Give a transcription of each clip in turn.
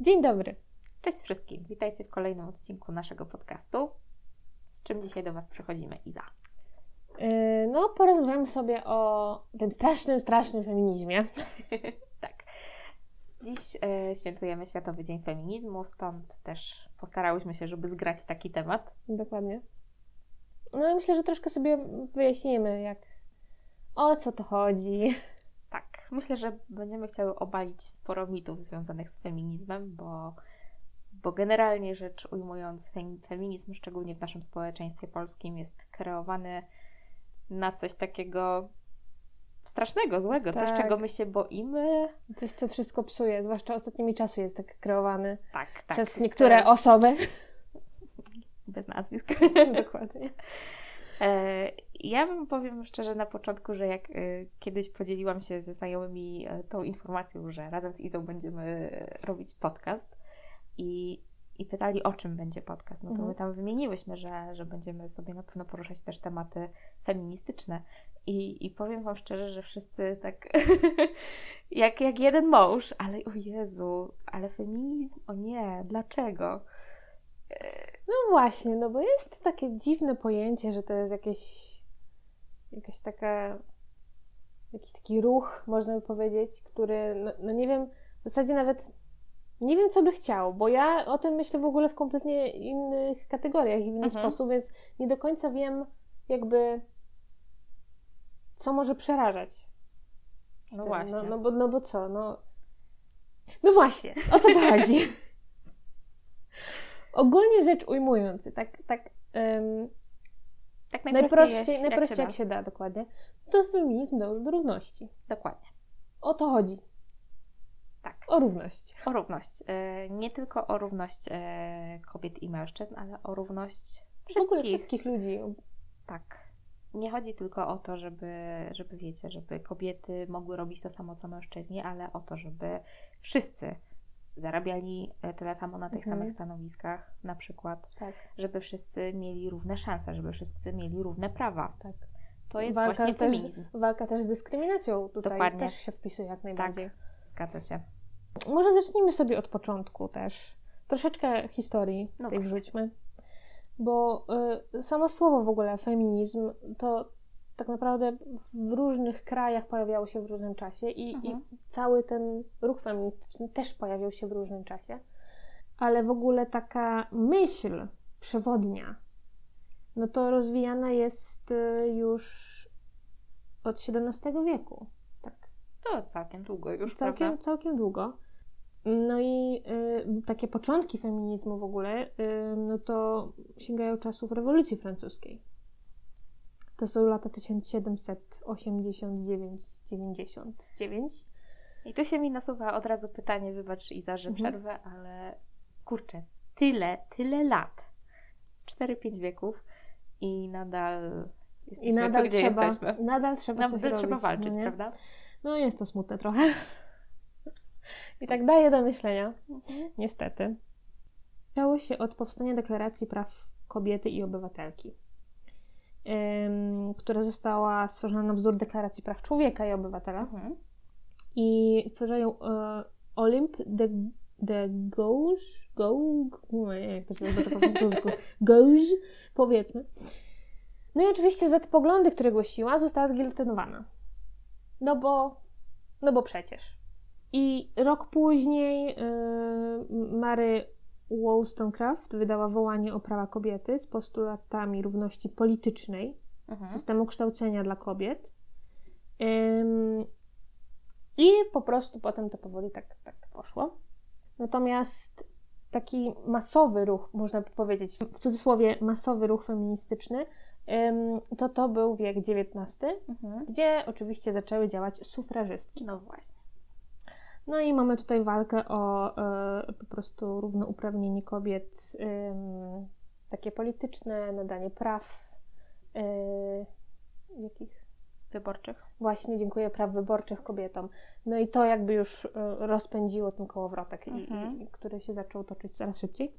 Dzień dobry. Cześć wszystkim. Witajcie w kolejnym odcinku naszego podcastu. Z czym dzisiaj do Was przychodzimy, Iza? Yy, no, porozmawiamy sobie o tym strasznym, strasznym feminizmie. tak. Dziś e, świętujemy Światowy Dzień Feminizmu, stąd też postarałyśmy się, żeby zgrać taki temat. Dokładnie. No i myślę, że troszkę sobie wyjaśnimy, jak o co to chodzi. Myślę, że będziemy chciały obalić sporo mitów związanych z feminizmem, bo, bo generalnie rzecz ujmując, feminizm, szczególnie w naszym społeczeństwie polskim, jest kreowany na coś takiego strasznego, złego, tak. coś, czego my się boimy. Coś, co wszystko psuje, zwłaszcza ostatnimi czasy jest tak kreowany tak, tak, przez niektóre to... osoby. Bez nazwisk. Dokładnie. E, ja bym powiem szczerze na początku, że jak e, kiedyś podzieliłam się ze znajomymi e, tą informacją, że razem z Izą będziemy robić podcast i, i pytali, o czym będzie podcast, no to mhm. my tam wymieniłyśmy, że, że będziemy sobie na pewno poruszać też tematy feministyczne. I, i powiem Wam szczerze, że wszyscy tak jak, jak jeden mąż, ale o Jezu, ale feminizm, o nie, dlaczego? No właśnie, no bo jest takie dziwne pojęcie, że to jest jakieś jakaś taka jakiś taki ruch, można by powiedzieć, który, no, no, nie wiem, w zasadzie nawet nie wiem, co by chciał, bo ja o tym myślę w ogóle w kompletnie innych kategoriach i w inny mhm. sposób, więc nie do końca wiem, jakby, co może przerażać. No tym. właśnie. No, no, bo, no bo co, no. No właśnie, o co to chodzi? Ogólnie rzecz ujmując, tak, tak, um, tak najprościej, najprościej, najprościej jak, się, jak się da, dokładnie, to feminizm dąży do równości. Dokładnie. O to chodzi. Tak. O równość. O równość. E, nie tylko o równość e, kobiet i mężczyzn, ale o równość wszystkich. W ogóle wszystkich ludzi. Tak. Nie chodzi tylko o to, żeby, żeby wiecie, żeby kobiety mogły robić to samo co mężczyźni, ale o to, żeby wszyscy zarabiali e, tyle samo na tych mhm. samych stanowiskach, na przykład, tak. żeby wszyscy mieli równe szanse, żeby wszyscy mieli równe prawa. Tak. To jest walka właśnie też, feminizm. Walka też z dyskryminacją tutaj Dokładnie. też się wpisuje jak najbardziej. Tak, zgadza się. Może zacznijmy sobie od początku też. Troszeczkę historii no tej wrzućmy. Bo y, samo słowo w ogóle feminizm to tak naprawdę w różnych krajach pojawiało się w różnym czasie i, mhm. i cały ten ruch feministyczny też pojawiał się w różnym czasie. Ale w ogóle taka myśl przewodnia, no to rozwijana jest y, już od XVII wieku. Tak. To całkiem długo już, całkiem, prawda? Całkiem długo. No i y, takie początki feminizmu w ogóle, y, no to sięgają czasów rewolucji francuskiej. To są lata 1789-99. I tu się mi nasuwa od razu pytanie, wybacz Iza, że mhm. przerwę, ale kurczę, tyle, tyle lat. 4-5 wieków i nadal jesteśmy I nadal tu, gdzie trzeba, jesteśmy. Nadal trzeba nadal trzeba robić, walczyć, no prawda? No jest to smutne trochę. I tak daje do myślenia, mhm. niestety. Zaczęło się od powstania Deklaracji Praw Kobiety i Obywatelki która została stworzona na wzór Deklaracji Praw Człowieka i Obywatela. Mhm. I stworzają e, Olymp de, de Gauche, Gauche, jak to się nazywa po francusku, Gauche, powiedzmy. No i oczywiście za te poglądy, które głosiła, została zgilotynowana. No bo, no bo przecież. I rok później yy, Mary Wollstonecraft wydała wołanie o prawa kobiety z postulatami równości politycznej, mhm. systemu kształcenia dla kobiet. Ym, I po prostu potem to powoli tak, tak poszło. Natomiast taki masowy ruch, można by powiedzieć, w cudzysłowie masowy ruch feministyczny, to to był wiek XIX, mhm. gdzie oczywiście zaczęły działać sufrażystki. No właśnie. No i mamy tutaj walkę o e, po prostu równouprawnienie kobiet, e, takie polityczne, nadanie praw. E, jakich? Wyborczych. Właśnie, dziękuję, praw wyborczych kobietom. No i to jakby już e, rozpędziło ten kołowrotek, mhm. i, i, który się zaczął toczyć coraz szybciej.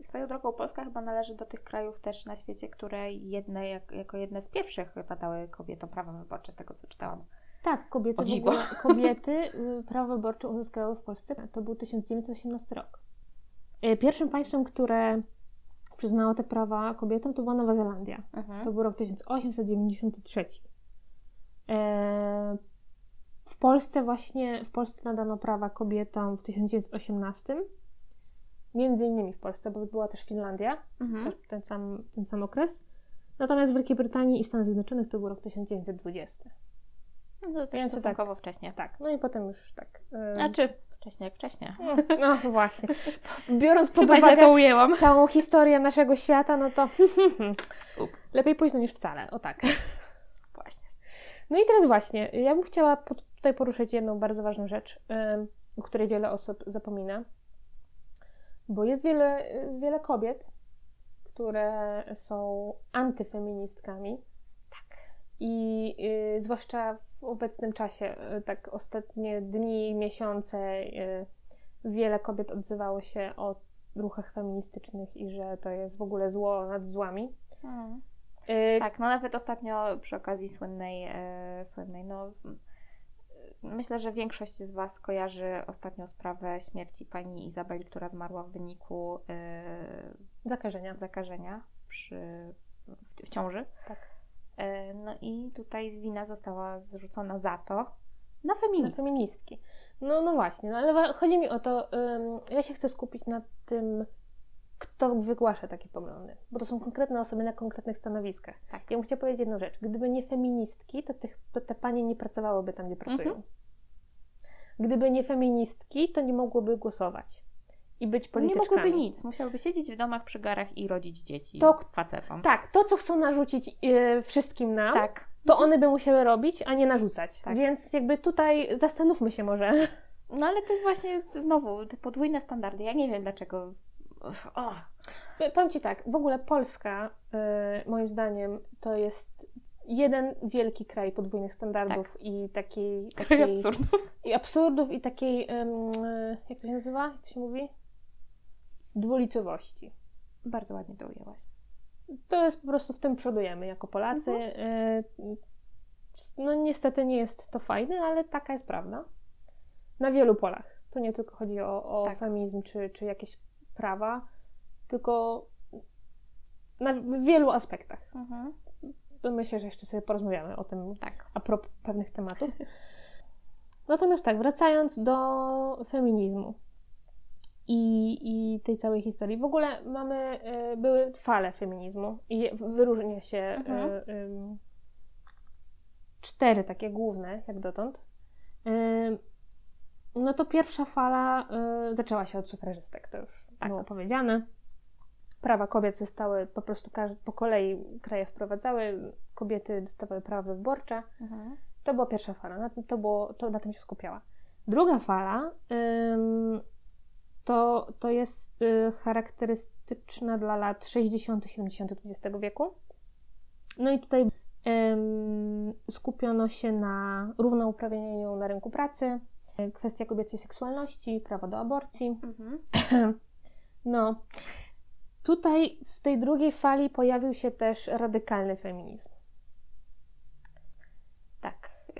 Swoją drogą Polska chyba należy do tych krajów też na świecie, które jedne, jak, jako jedne z pierwszych badały kobietom prawa wyborcze, z tego co czytałam. Tak, kobiety, ogóle, kobiety y, prawo wyborcze uzyskały w Polsce. To był 1918 rok. Y, Pierwszym państwem, które przyznało te prawa kobietom, to była Nowa Zelandia. Mhm. To był rok 1893. E, W Polsce właśnie, w Polsce nadano prawa kobietom w 1918. Między innymi w Polsce, bo była też Finlandia, Mhm. też ten sam, ten sam okres. Natomiast w Wielkiej Brytanii i Stanach Zjednoczonych to był rok 1920. No to Więc to stosunkowo wcześnie. Tak, no i potem już tak. ym, Znaczy, wcześniej jak wcześniej. No, no właśnie. Biorąc pod Chyba uwagę to ujęłam. całą historię naszego świata, no to Ups. lepiej późno niż wcale. O tak. Właśnie. No i teraz właśnie, ja bym chciała tutaj poruszyć jedną bardzo ważną rzecz, ym, o której wiele osób zapomina. Bo jest wiele, wiele kobiet, które są antyfeministkami. Tak. I y, zwłaszcza w obecnym czasie, y, tak ostatnie dni, miesiące, y, wiele kobiet odzywało się o ruchach feministycznych i że to jest w ogóle zło nad złami. Mhm. Y, Tak, no nawet ostatnio przy okazji słynnej, e, słynnej no myślę, że większość z Was kojarzy ostatnią sprawę śmierci pani Izabeli, która zmarła w wyniku e, Zakażenia. zakażenia przy, w, w ciąży. Tak. E, no i tutaj wina została zrzucona za to na Na feminizm. feministki. No, no właśnie, no ale chodzi mi o to, ym, ja się chcę skupić na tym, kto wygłasza takie poglądy, bo to są konkretne osoby na konkretnych stanowiskach. Tak. Ja bym chciała powiedzieć jedną rzecz. Gdyby nie feministki, to, tych, to te panie nie pracowałyby tam, gdzie pracują. Mhm. Gdyby nie feministki, to nie mogłyby głosować i być Nie polityczkami. mogłyby nic, musiałyby siedzieć w domach przy garach i rodzić dzieci To- facetom. Tak, to co chcą narzucić yy, wszystkim nam, tak. to one by musiały robić, a nie narzucać. Tak. Więc jakby tutaj zastanówmy się może. No ale to jest właśnie znowu te podwójne standardy. Ja nie wiem dlaczego. O, Powiem Ci tak, w ogóle Polska, y, moim zdaniem, to jest jeden wielki kraj podwójnych standardów i takiej, kraj takiej absurdów. i absurdów i takiej, y, jak to się nazywa? Jak to się mówi? Dwulicowości. Bardzo ładnie to ujęłaś. To jest po prostu w tym przodujemy jako Polacy. Y, No niestety nie jest to fajne, ale taka jest prawda. Na wielu polach. Tu nie tylko chodzi o, o Tak. feminizm czy, czy jakieś prawa, tylko na, w wielu aspektach. Mhm. To myślę, że jeszcze sobie porozmawiamy o tym Tak. a propos pewnych tematów. Natomiast tak, wracając do feminizmu i, i tej całej historii. W ogóle mamy, y, były fale feminizmu i wyróżnia się Mhm. y, ym, cztery takie główne, jak dotąd. Ym, no to pierwsza fala y, zaczęła się od sufrażystek, to już Tak. było powiedziane. Prawa kobiet zostały po prostu po kolei kraje wprowadzały, kobiety dostawały prawa wyborcze. Mhm. To była pierwsza fala, na, to, było, to na tym się skupiała. Druga fala to, to jest y, charakterystyczna dla lat 60., 70. XX wieku. No i tutaj ym, skupiono się na równouprawnieniu na rynku pracy, y, kwestia kobiecej seksualności, prawo do aborcji. Mhm. No, tutaj w tej drugiej fali pojawił się też radykalny feminizm.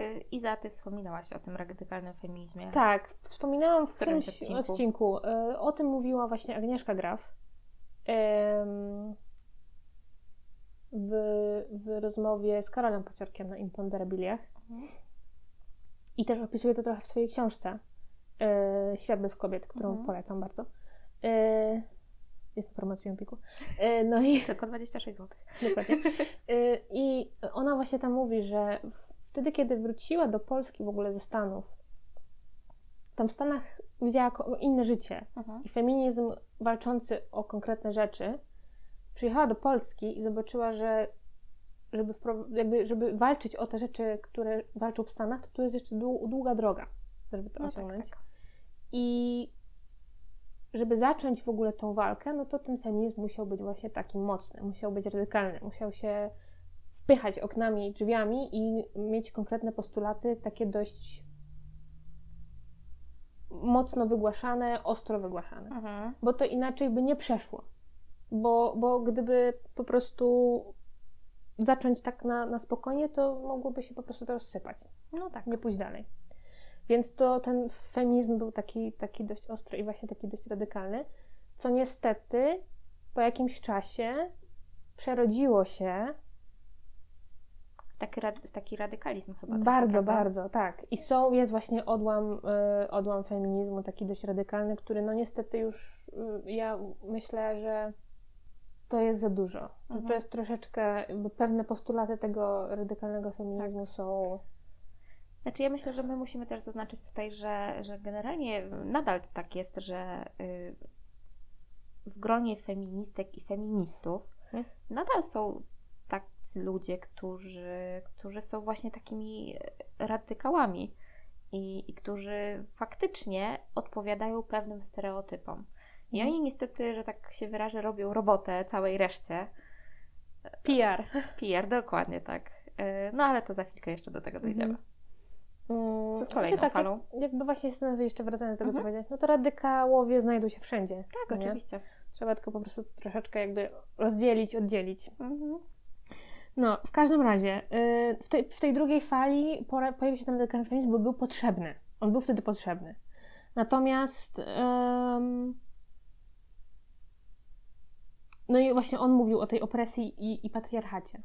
Y, Iza, ty wspominałaś o tym radykalnym feminizmie. Tak, wspominałam w którymś którymś odcinku. odcinku. E, O tym mówiła właśnie Agnieszka Graf w, w rozmowie z Karolem Paciorkiem na Imponderabiliach. Mhm. I też opisuje to trochę w swojej książce e, Świat bez kobiet, którą Mhm. polecam bardzo. Jest na promocji w Empiku. No i Tylko 26 zł. Dokładnie. Y, I ona właśnie tam mówi, że wtedy, kiedy wróciła do Polski w ogóle ze Stanów, tam w Stanach widziała inne życie Mhm. i feminizm walczący o konkretne rzeczy, przyjechała do Polski i zobaczyła, że żeby, jakby, żeby walczyć o te rzeczy, które walczą w Stanach, to tu jest jeszcze dłu- długa droga, żeby to No tak, osiągnąć. tak. I żeby zacząć w ogóle tą walkę, no to ten feminizm musiał być właśnie taki mocny, musiał być radykalny, musiał się wpychać oknami, drzwiami i mieć konkretne postulaty, takie dość mocno wygłaszane, ostro wygłaszane. Mhm. Bo to inaczej by nie przeszło. Bo, bo gdyby po prostu zacząć tak na, na spokojnie, to mogłoby się po prostu to rozsypać. No tak. Nie pójść dalej. Więc to ten feminizm był taki, taki dość ostry i właśnie taki dość radykalny, co niestety po jakimś czasie przerodziło się Taki, taki radykalizm chyba. bardzo, prawda? bardzo, tak. I są, jest właśnie odłam, y, odłam feminizmu, taki dość radykalny, który no niestety już, y, ja myślę, że to jest za dużo. Mhm. to jest troszeczkę, jakby pewne postulaty tego radykalnego feminizmu Tak. są... Znaczy ja myślę, że my musimy też zaznaczyć tutaj, że, że generalnie nadal tak jest, że y, w gronie feministek i feministów Mhm. nadal są tacy ludzie, którzy, którzy są właśnie takimi radykałami i, i którzy faktycznie odpowiadają pewnym stereotypom. I oni niestety, że tak się wyrażę, robią robotę całej reszcie. PR. PR, dokładnie tak. Y, No ale to za chwilkę jeszcze do tego dojdziemy. Mhm. Mm, Co z kolejną tak, falą? Jak, jakby właśnie się jeszcze wracając do tego, co Mhm. powiedziałeś, no to radykałowie znajdą się wszędzie. Tak, nie? oczywiście. Trzeba tylko po prostu troszeczkę jakby rozdzielić, oddzielić. Mhm. No, w każdym razie, y, w, tej, w tej drugiej fali pora- pojawił się ten radykalny feminizm, bo był potrzebny. On był wtedy potrzebny. Natomiast no i właśnie on mówił o tej opresji i, i patriarchacie.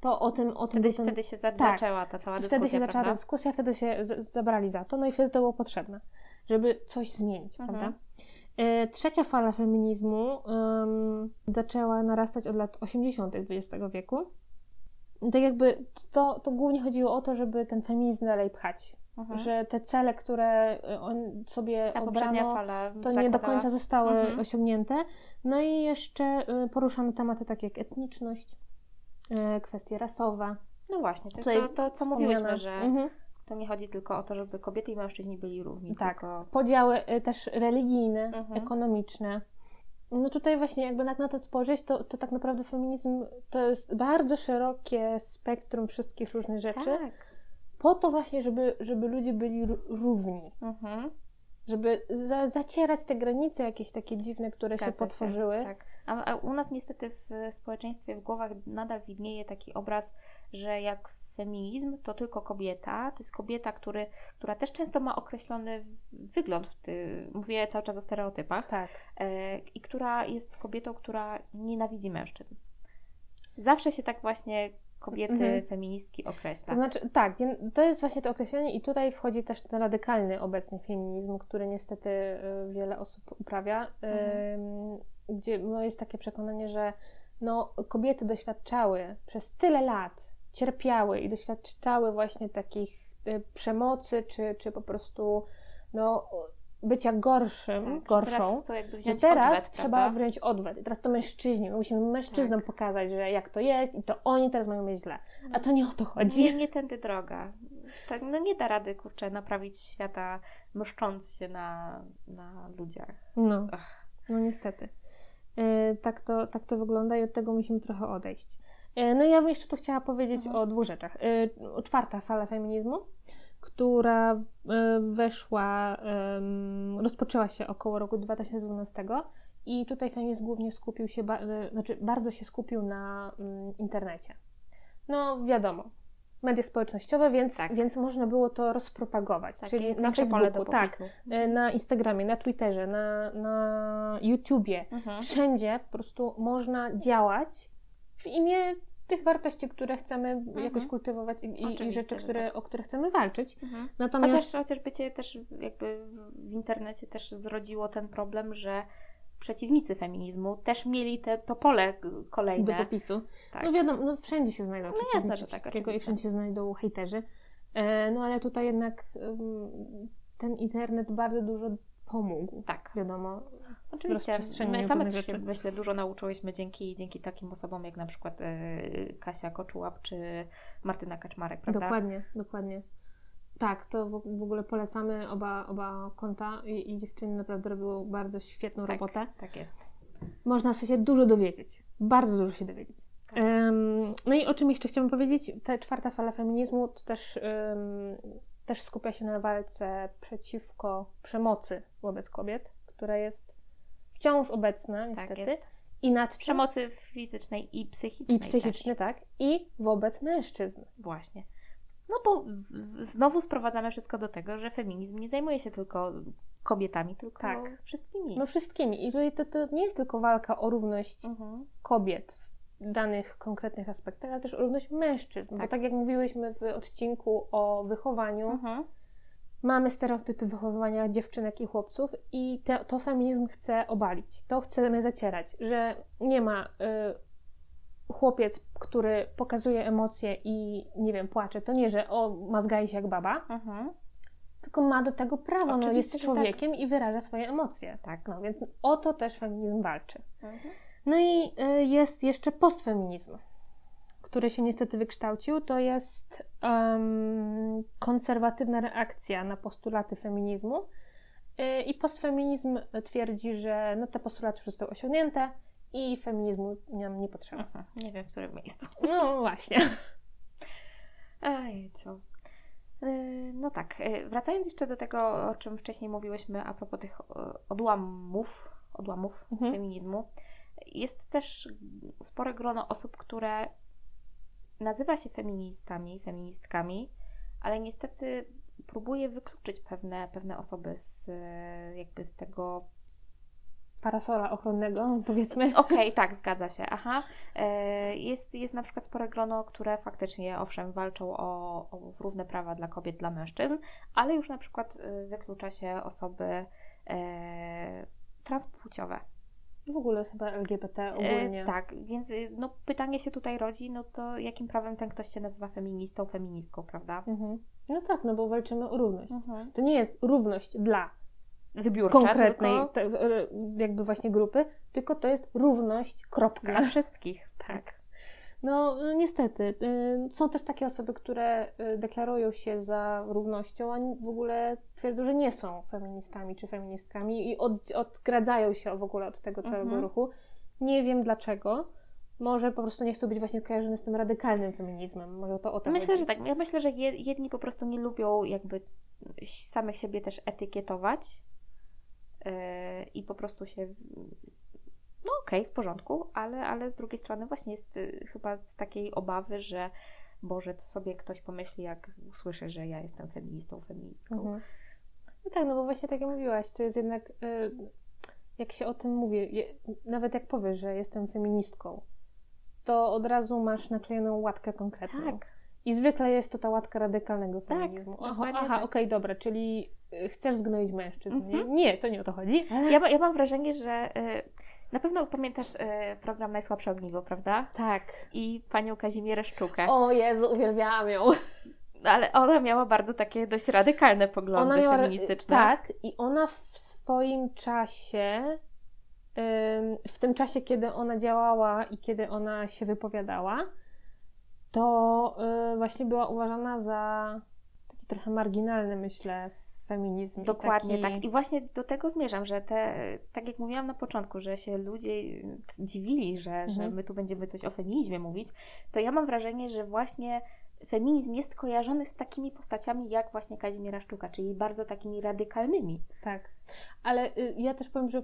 To o tym, o tym Wtedy, wtedy się za, tak. zaczęła ta cała wtedy dyskusja, się zaczęła prawda? dyskusja, wtedy się z, zabrali za to, no i wtedy to było potrzebne, żeby coś zmienić, Mhm. prawda? E, Trzecia fala feminizmu em, zaczęła narastać od lat 80. XX wieku. Tak jakby to, to głównie chodziło o to, żeby ten feminizm dalej pchać. Mhm. Że te cele, które e, on sobie Ta obrano, fala to nie do zakładała- końca zostały Mhm. osiągnięte. No i jeszcze e, poruszano tematy takie jak etniczność, e, kwestie rasowe. No właśnie, to jest Tutaj to, to co mówiłyśmy, że Mhm. to nie chodzi tylko o to, żeby kobiety i mężczyźni byli równi, Tak. tylko... podziały też religijne, Mhm. ekonomiczne. No tutaj właśnie jakby na, na to spojrzeć, to, to tak naprawdę feminizm to jest bardzo szerokie spektrum wszystkich różnych rzeczy, Tak. po to właśnie, żeby, żeby ludzie byli ró- równi, Mhm. żeby za, zacierać te granice jakieś takie dziwne, które Zgadza się potworzyły. Tak. A, a u nas niestety w społeczeństwie, w głowach nadal widnieje taki obraz, że jak feminizm to tylko kobieta, to jest kobieta, który, która też często ma określony wygląd, w ty, mówię cały czas o stereotypach, Tak. e, i która jest kobietą, która nienawidzi mężczyzn. Zawsze się tak właśnie kobiety, Mhm. feministki określa. To znaczy, tak, to jest właśnie to określenie i tutaj wchodzi też ten radykalny obecnie feminizm, który niestety y, wiele osób uprawia, ym, gdzie no, jest takie przekonanie, że no, kobiety doświadczały przez tyle lat, cierpiały i doświadczały właśnie takich y, przemocy, czy, czy po prostu no, bycia gorszym, Tak, gorszą. Teraz teraz odwet, trzeba prawda? wziąć odwet. I teraz to mężczyźni. My musimy mężczyznom Tak. pokazać, że jak to jest i to oni teraz mają mieć źle. A to nie o to chodzi. Nie, nie tędy droga. Tak, no nie da rady, kurczę, naprawić świata mszcząc się na, na ludziach. No, Ach. no niestety. E, tak, to, tak to wygląda i od tego musimy trochę odejść. E, no i ja bym jeszcze tu chciała powiedzieć Mhm. o dwóch rzeczach. E, czwarta fala feminizmu, która e, weszła, rozpoczęła się około roku 2012 i tutaj feminizm głównie skupił się, znaczy bardzo się skupił na mm, internecie. No wiadomo, media społecznościowe, więc, Tak. więc można było to rozpropagować. Tak, Czyli na Facebooku, tak, na Instagramie, na Twitterze, na, na YouTubie. Mhm. Wszędzie po prostu można działać w imię tych wartości, które chcemy jakoś kultywować i, i, i rzeczy, które, tak. o które chcemy walczyć. Mhm. Natomiast Chociaż, chociaż bycie też jakby w internecie też zrodziło ten problem, że przeciwnicy feminizmu też mieli te, to pole kolejne. do popisu. Tak. No wiadomo, no wszędzie się znajdą jasne, przeciwnicy że tak, wszystkiego i oczywiście. wszędzie się znajdą hejterzy. E, no ale tutaj jednak ym, ten internet bardzo dużo pomógł. Tak. Wiadomo. Oczywiście. My same też się, myślę, dużo nauczyłyśmy dzięki, dzięki takim osobom jak na przykład e, Kasia Koczułap czy Martyna Kaczmarek, prawda? Dokładnie, dokładnie. Tak, to w, ogóle polecamy oba, oba konta i, i dziewczyny naprawdę robiły bardzo świetną Tak. robotę. Tak jest. Można się dużo dowiedzieć. Bardzo dużo się dowiedzieć. Tak. Em, no i o czym jeszcze chciałam powiedzieć? Ta czwarta fala feminizmu to też, em, też skupia się na walce przeciwko przemocy wobec kobiet, która jest wciąż obecna, Tak niestety. jest. I nad? Przemocy fizycznej i psychicznej. I psychicznej, tak. I wobec mężczyzn. Właśnie. No bo znowu sprowadzamy wszystko do tego, że feminizm nie zajmuje się tylko kobietami, tylko tak. wszystkimi. No wszystkimi. I tutaj to, to nie jest tylko walka o równość mhm. kobiet danych konkretnych aspektach, ale też o równość mężczyzn. Tak. Bo tak jak mówiłyśmy w odcinku o wychowaniu, mhm. mamy stereotypy wychowywania dziewczynek i chłopców i te, to feminizm chce obalić. To chcemy zacierać, że nie ma... Y, chłopiec, który pokazuje emocje i nie wiem, płacze, to nie, że o, mazgaje się jak baba, mhm. tylko ma do tego prawo, no, jest tak. człowiekiem tak. i wyraża swoje emocje. Tak. No, więc o to też feminizm walczy. Mhm. No i y, jest jeszcze postfeminizm, który się niestety wykształcił. To jest um, konserwatywna reakcja na postulaty feminizmu. Y, I postfeminizm twierdzi, że no, te postulaty już zostały osiągnięte, i feminizmu nam nie potrzeba. Aha, nie wiem, w którym miejscu. No właśnie. Ej, co? Y, no tak, wracając jeszcze do tego, o czym wcześniej mówiłyśmy a propos tych odłamów, odłamów mhm. feminizmu, jest też spore grono osób, które nazywa się feministami, feministkami, ale niestety próbuje wykluczyć pewne, pewne osoby z, jakby z tego parasola ochronnego, powiedzmy. Okej, okay, tak, zgadza się. Aha. E, jest, jest na przykład spore grono, które faktycznie, owszem, walczą o, o równe prawa dla kobiet, dla mężczyzn, ale już na przykład e, wyklucza się osoby e, transpłciowe. W ogóle chyba LGBT ogólnie. E, tak, więc no, pytanie się tutaj rodzi, no to jakim prawem ten ktoś się nazywa feministą, feministką, prawda? Mhm. No tak, no bo walczymy o równość. Mhm. To nie jest równość dla wybiórcza, konkretnej tylko... te, jakby właśnie grupy, tylko to jest równość, kropka. Dla wszystkich, tak. No, niestety. Y, są też takie osoby, które y, deklarują się za równością, a w ogóle twierdzą, że nie są feministami czy feministkami i od, odgradzają się w ogóle od tego całego mhm. ruchu. Nie wiem dlaczego. Może po prostu nie chcą być właśnie kojarzone z tym radykalnym feminizmem. Może to o to Myślę, chodzi. że tak. Ja myślę, że jedni po prostu nie lubią jakby samych siebie też etykietować i po prostu się okej, okay, w porządku, ale, ale z drugiej strony właśnie jest y, chyba z takiej obawy, że Boże, co sobie ktoś pomyśli, jak usłyszy, że ja jestem feministą, feministką. Mhm. No tak, no bo właśnie tak jak mówiłaś, to jest jednak, y, jak się o tym mówi, nawet jak powiesz, że jestem feministką, to od razu masz naklejoną łatkę konkretną. Tak. I zwykle jest to ta łatka radykalnego tak, feminizmu. Tak, aha, aha tak. okej, okay, dobra, czyli y, chcesz zgnoić mężczyzn. Nie? Mhm. nie, to nie o to chodzi. Ja, ja mam wrażenie, że na pewno pamiętasz y, program Najsłabsze Ogniwo, prawda? Tak. I panią Kazimierę Szczukę. O Jezu, uwielbiałam ją. Ale ona miała bardzo takie dość radykalne poglądy miała, feministyczne. Tak, i ona w swoim czasie w tym czasie, kiedy ona działała i kiedy ona się wypowiadała, to y, właśnie była uważana za taki trochę marginalny, myślę, feminizm. Dokładnie taki... tak. I właśnie do tego zmierzam, że te, tak jak mówiłam na początku, że się ludzie dziwili, że, mhm. że my tu będziemy coś o feminizmie mówić, to ja mam wrażenie, że właśnie feminizm jest kojarzony z takimi postaciami jak właśnie Kazimiera Sztuka, czyli bardzo takimi radykalnymi. Tak. Ale y, ja też powiem, że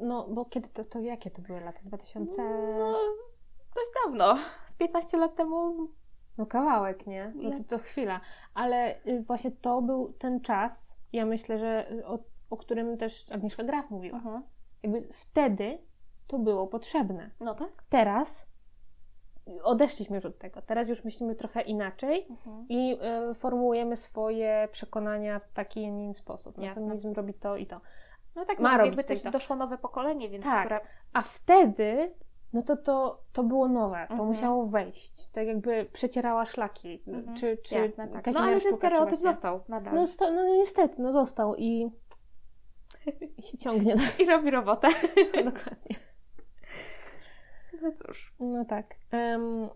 no, bo kiedy to, to jakie to były lata? 2000? No, dość dawno, z 15 lat temu. No kawałek, nie? No to, to chwila. Ale y, właśnie to był ten czas, ja myślę, że y, o, o którym też Agnieszka Graf mówiła. Uh-huh. Jakby wtedy to było potrzebne. No tak. Teraz odeszliśmy już od tego. Teraz już myślimy trochę inaczej uh-huh. i y, formułujemy swoje przekonania w taki, a nie inny sposób. No, feminizm robi to i to. No tak, ma jakby też to. doszło nowe pokolenie, więc tak. Które... A wtedy no to to, to było nowe, to mhm. musiało wejść. Tak jakby przecierała szlaki. Mhm. Czy, czy Jasne, tak. No ale ten stereotyp został nadal. No, sto, no, niestety, no został i, i się ciągnie. I robi robotę. dokładnie. No cóż. No tak. Um,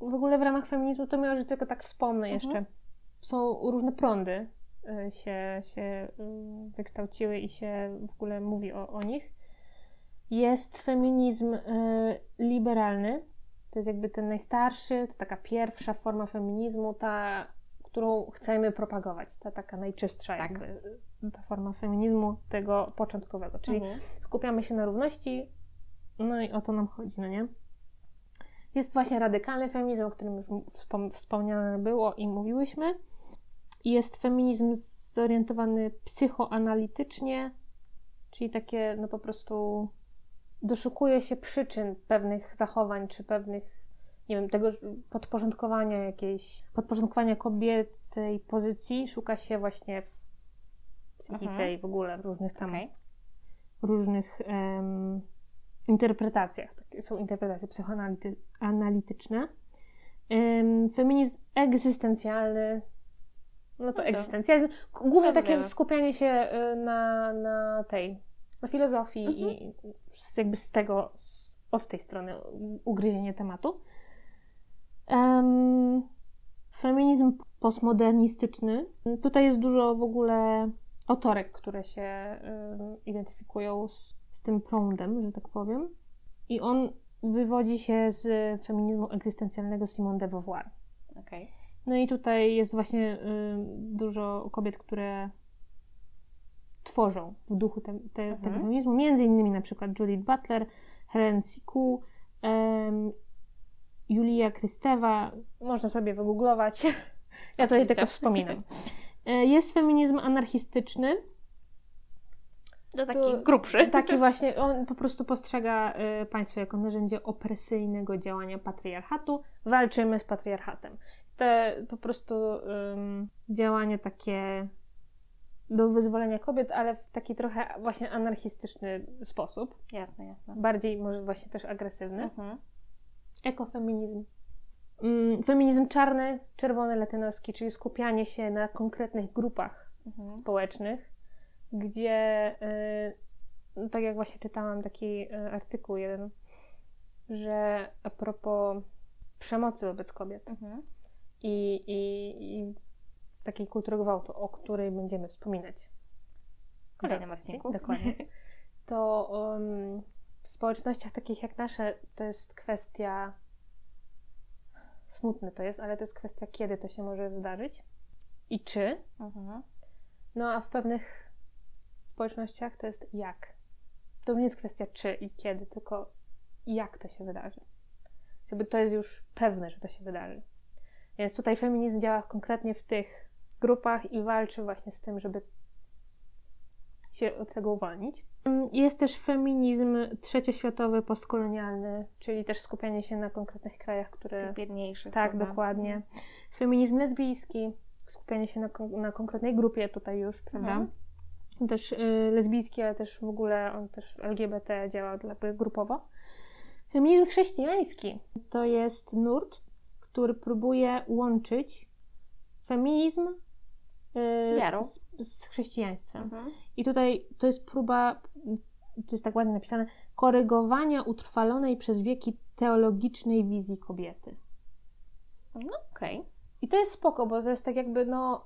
w ogóle w ramach feminizmu to miało, że tylko tak wspomnę mhm. jeszcze. Są różne prądy y, się, się y, wykształciły i się w ogóle mówi o, o nich jest feminizm y, liberalny. To jest jakby ten najstarszy, to taka pierwsza forma feminizmu, ta, którą chcemy propagować. Ta taka najczystsza tak. jakby, ta forma feminizmu tego początkowego. Czyli mhm. skupiamy się na równości No i o to nam chodzi, no nie? Jest właśnie radykalny feminizm, o którym już wspom- wspomniane było i mówiłyśmy. Jest feminizm zorientowany psychoanalitycznie, czyli takie, no po prostu doszukuje się przyczyn pewnych zachowań, czy pewnych, nie wiem, tego podporządkowania jakiejś, podporządkowania kobiecej pozycji, szuka się właśnie w psychice Mhm. i w ogóle w różnych tam, Okej. różnych em, interpretacjach. Takie są interpretacje psychoanalityczne. Em, feminizm egzystencjalny, no to No egzystencjalizm. Głównie takie skupianie się y, na, na tej, na filozofii Mhm. i jakby z tego, od tej strony ugryzienie tematu. Em, feminizm postmodernistyczny. Tutaj jest dużo w ogóle autorek, które się ym, identyfikują z, z tym prądem, że tak powiem. I on wywodzi się z feminizmu egzystencjalnego Simone de Beauvoir. Okej. No i tutaj jest właśnie dużo kobiet, które tworzą w duchu te, te, Mhm. tego feminizmu. Między innymi na przykład Judith Butler, Helen Siku, em, Julia Krystewa. Można sobie wygooglować. Ja tutaj Oczywiście. tylko wspominam. E, Jest feminizm anarchistyczny. To taki To- grubszy. Taki właśnie, on po prostu postrzega y, państwo jako narzędzie opresyjnego działania patriarchatu. Walczymy z patriarchatem. Te po prostu ym, działanie takie do wyzwolenia kobiet, ale w taki trochę właśnie anarchistyczny sposób. Jasne, jasne. Bardziej może właśnie też agresywny. Mhm. Ekofeminizm. Ym, feminizm czarny, czerwony, latynoski, czyli skupianie się na konkretnych grupach Mhm. społecznych, gdzie no tak jak właśnie czytałam taki y, artykuł jeden, że a propos przemocy wobec kobiet Mhm. i, i, i takiej kultury gwałtu, o której będziemy wspominać W kolejnym odcinku. Dokładnie. To um, w społecznościach takich jak nasze to jest kwestia smutne to jest, ale to jest kwestia kiedy to się może zdarzyć i czy. Mhm. No a w pewnych społecznościach to jest jak. To nie jest kwestia czy i kiedy, tylko jak to się wydarzy. Żeby to jest już pewne, że to się wydarzy. Więc tutaj feminizm działa konkretnie w tych grupach i walczy właśnie z tym, żeby się od tego uwolnić. Jest też feminizm trzecioświatowy, postkolonialny, czyli też skupianie się na konkretnych krajach, które Tych biedniejszych. tak, prawda? dokładnie. Feminizm lesbijski, skupianie się na, na konkretnej grupie tutaj już, prawda? Mhm. Też y, lesbijski, ale też w ogóle on też LGBT działa dla, grupowo. Feminizm chrześcijański to jest nurt, który próbuje łączyć feminizm Z wiarą. z, z chrześcijaństwem. Mhm. I tutaj to jest próba, to jest tak ładnie napisane, korygowania utrwalonej przez wieki teologicznej wizji kobiety. No okej. I to jest spoko, bo to jest tak jakby, no,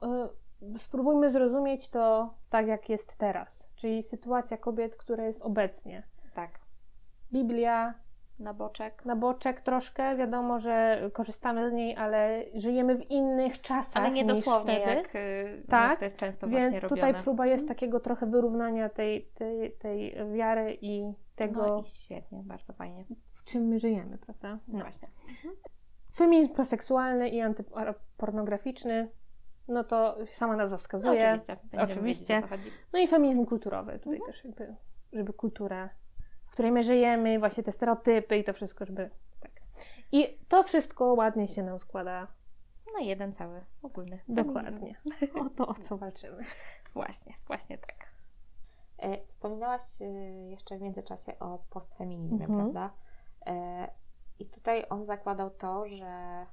y, spróbujmy zrozumieć to tak, jak jest teraz. Czyli sytuacja kobiet, która jest obecnie. Tak. Biblia Na boczek. na boczek troszkę, wiadomo, że korzystamy z niej, ale żyjemy w innych czasach Ale nie niż dosłownie, wtedy. jak, y, Tak, jak to jest często właśnie Więc robione. tutaj próba jest takiego trochę wyrównania tej, tej, tej wiary i tego, No i świetnie, bardzo fajnie. w czym my żyjemy, prawda? No właśnie. Feminizm proseksualny i antypornograficzny, no to sama nazwa No, wskazuje. oczywiście. Będziemy Oczywiście. Wiedzieć. No i feminizm kulturowy, tutaj Mhm. też jakby, żeby kultura, w której my żyjemy, właśnie te stereotypy i to wszystko, żeby tak. I to wszystko ładnie się nam składa. No jeden cały, ogólny. Dokładnie. O to, o co walczymy. Właśnie, właśnie tak. E, Wspominałaś e, jeszcze w międzyczasie o postfeminizmie, Mhm. prawda? E, I tutaj on zakładał to, że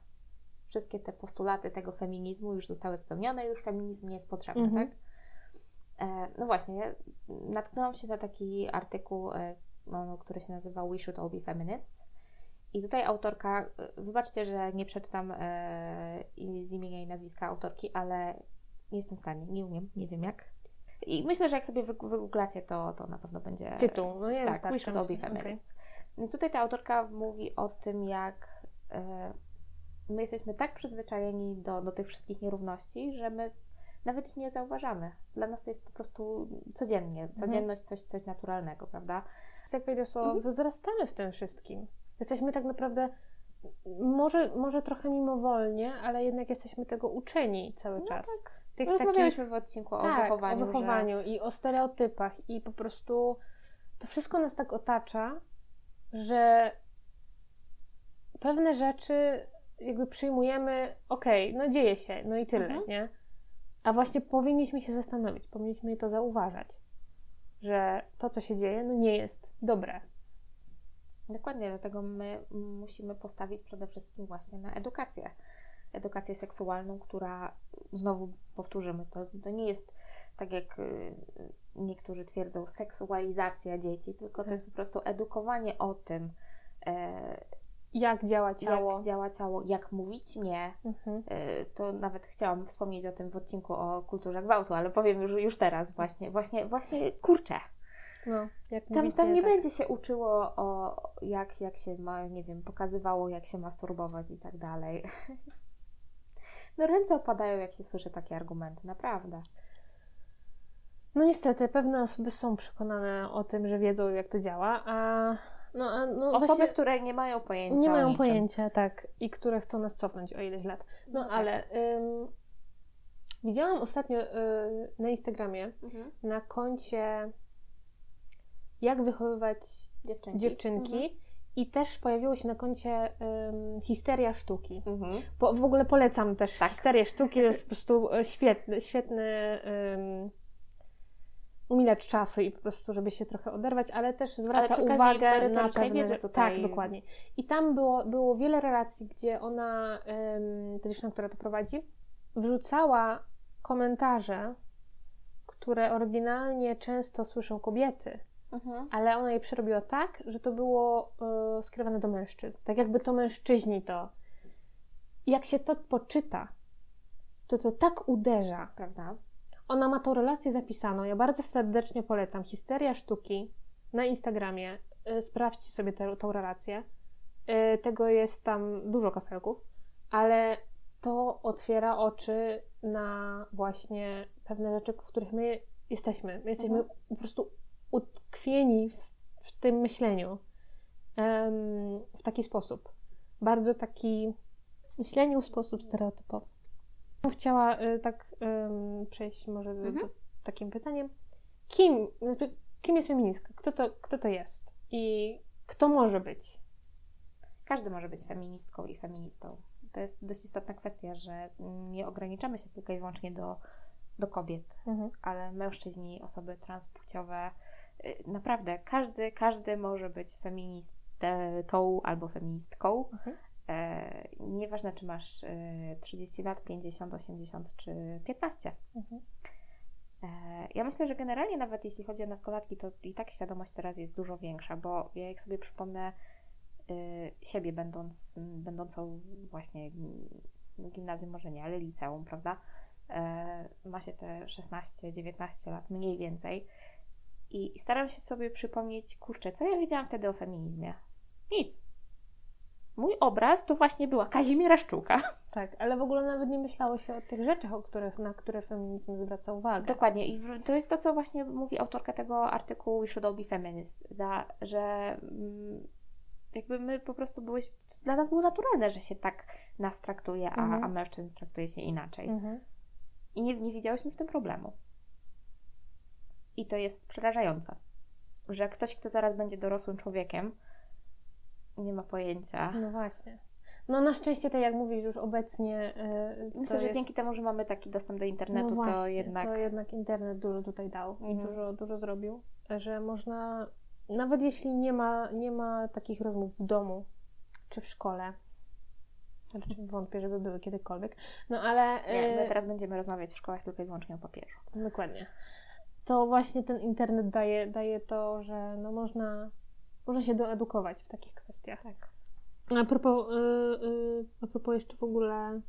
wszystkie te postulaty tego feminizmu już zostały spełnione, już feminizm nie jest potrzebny, Mhm. tak? No właśnie, ja natknęłam się na taki artykuł, który się nazywa We Should All Be Feminists. I tutaj autorka, e, wybaczcie, że nie przeczytam e, z imienia i nazwiska autorki, ale nie jestem w stanie, nie umiem, nie wiem jak. I myślę, że jak sobie wy- wygooglacie, to, to na pewno będzie. Tytuł, no nie Tak, wystarczy, We Should All Be. Feminists. I Tutaj ta autorka mówi o tym, jak e, my jesteśmy tak przyzwyczajeni do, do tych wszystkich nierówności, że my nawet ich nie zauważamy. Dla nas to jest po prostu codziennie, Mhm. codzienność, coś, coś naturalnego, prawda? Jak wejdę słowo, Mhm. wzrastamy w tym wszystkim. Jesteśmy tak naprawdę, może, może trochę mimowolnie, ale jednak jesteśmy tego uczeni cały No czas. tak. Tych Rozmawiałyśmy w odcinku o tak, wychowaniu. o wychowaniu i o stereotypach i po prostu to wszystko nas tak otacza, że pewne rzeczy jakby przyjmujemy, okej, no dzieje się, no i tyle, Mhm. nie? A właśnie powinniśmy się zastanowić, powinniśmy to zauważać, że to, co się dzieje, no nie jest dobre. Dokładnie, dlatego my musimy postawić przede wszystkim właśnie na edukację. Edukację seksualną, która znowu powtórzymy, to, to nie jest tak jak y, niektórzy twierdzą, seksualizacja dzieci, tylko to jest po prostu edukowanie o tym, e, Jak działa ciało. jak działa ciało, jak mówić nie. Mhm. E, To nawet chciałam wspomnieć o tym w odcinku o kulturze gwałtu, ale powiem już, już teraz właśnie, właśnie, właśnie, kurczę. No, Tam, tam nie tak. będzie się uczyło o jak, jak się ma, nie wiem, pokazywało, jak się masturbować i tak dalej. No ręce opadają, jak się słyszy takie argumenty, naprawdę. No niestety, pewne osoby są przekonane o tym, że wiedzą, jak to działa, a no, no Osoby, które nie mają pojęcia nie mają pojęcia, tak, i które chcą nas cofnąć o ileś lat. No, No tak. ale ym, widziałam ostatnio y, na Instagramie Mhm. na koncie jak wychowywać Dziewczynki. dziewczynki i też pojawiło się na koncie ym, histeria sztuki. Mhm. Po, w ogóle polecam też Tak. histerię sztuki, to jest po prostu e, świetny, świetny umilacz czasu i po prostu, żeby się trochę oderwać, ale też zwraca okazji uwagę na pewne... wiedzy tutaj. Tak, dokładnie. I tam było, było wiele relacji, gdzie ona, ta dziewczyna, która to prowadzi, wrzucała komentarze, które oryginalnie często słyszą kobiety, Mhm. ale ona je przerobiła tak, że to było e, skierowane do mężczyzn. Tak jakby to mężczyźni to. Jak się to poczyta, to to tak uderza. Prawda? Ona ma tą relację zapisaną. Ja bardzo serdecznie polecam. Histeria sztuki na Instagramie. E, Sprawdźcie sobie tę tą relację. E, Tego jest tam dużo kafelków, ale to otwiera oczy na właśnie pewne rzeczy, w których my jesteśmy. My jesteśmy Mhm. po prostu utkwieni w, w tym myśleniu w taki sposób. Bardzo taki myśleniu w sposób stereotypowy. Chciała y, tak ym, przejść może Mhm. do takim pytaniem. Kim, kim jest feministka? Kto to, kto to jest? I kto może być? Każdy może być feministką i feministą. To jest dość istotna kwestia, że nie ograniczamy się tylko i wyłącznie do, do kobiet, ale mężczyźni, osoby transpłciowe, y, naprawdę każdy, każdy może być feministą albo feministką. Mhm. E, nieważne, czy masz e, 30 lat, 50, 80 czy 15. Mhm. E, Ja myślę, że generalnie nawet jeśli chodzi o nastolatki, to i tak świadomość teraz jest dużo większa, bo ja jak sobie przypomnę siebie, będąc, będącą właśnie gimnazjum, może nie, ale liceum, prawda? E, Ma się te 16-19 lat, mniej więcej. I, I staram się sobie przypomnieć, kurczę, co ja wiedziałam wtedy o feminizmie? Nic. Mój obraz to właśnie była Kazimiera Szczuka. Tak, ale w ogóle nawet nie myślało się o tych rzeczach, o których, na które feminizm zwraca uwagę. Dokładnie. I to jest to, co właśnie mówi autorka tego artykułu We Should All Be Feminist, da, że mm, jakby my po prostu byłeś, dla nas było naturalne, że się tak nas traktuje, a, Mhm. a mężczyzn traktuje się inaczej. Mhm. I nie, nie widziałyśmy w tym problemu. I to jest przerażające, że ktoś, kto zaraz będzie dorosłym człowiekiem, nie ma pojęcia. No właśnie. No na szczęście, tak jak mówisz już obecnie. to Myślę, że jest... dzięki temu, że mamy taki dostęp do internetu, no właśnie, to jednak. to jednak internet dużo tutaj dał i Mhm. dużo, dużo zrobił, że można, nawet jeśli nie ma, nie ma takich rozmów w domu czy w szkole, znaczy wątpię, żeby były kiedykolwiek, no ale Nie, my y, teraz będziemy rozmawiać w szkołach tylko i wyłącznie o papieżu. dokładnie, to właśnie ten internet daje, daje to, że no można, można się doedukować w takich kwestiach. Tak. A propos, y, y, a propos jeszcze w ogóle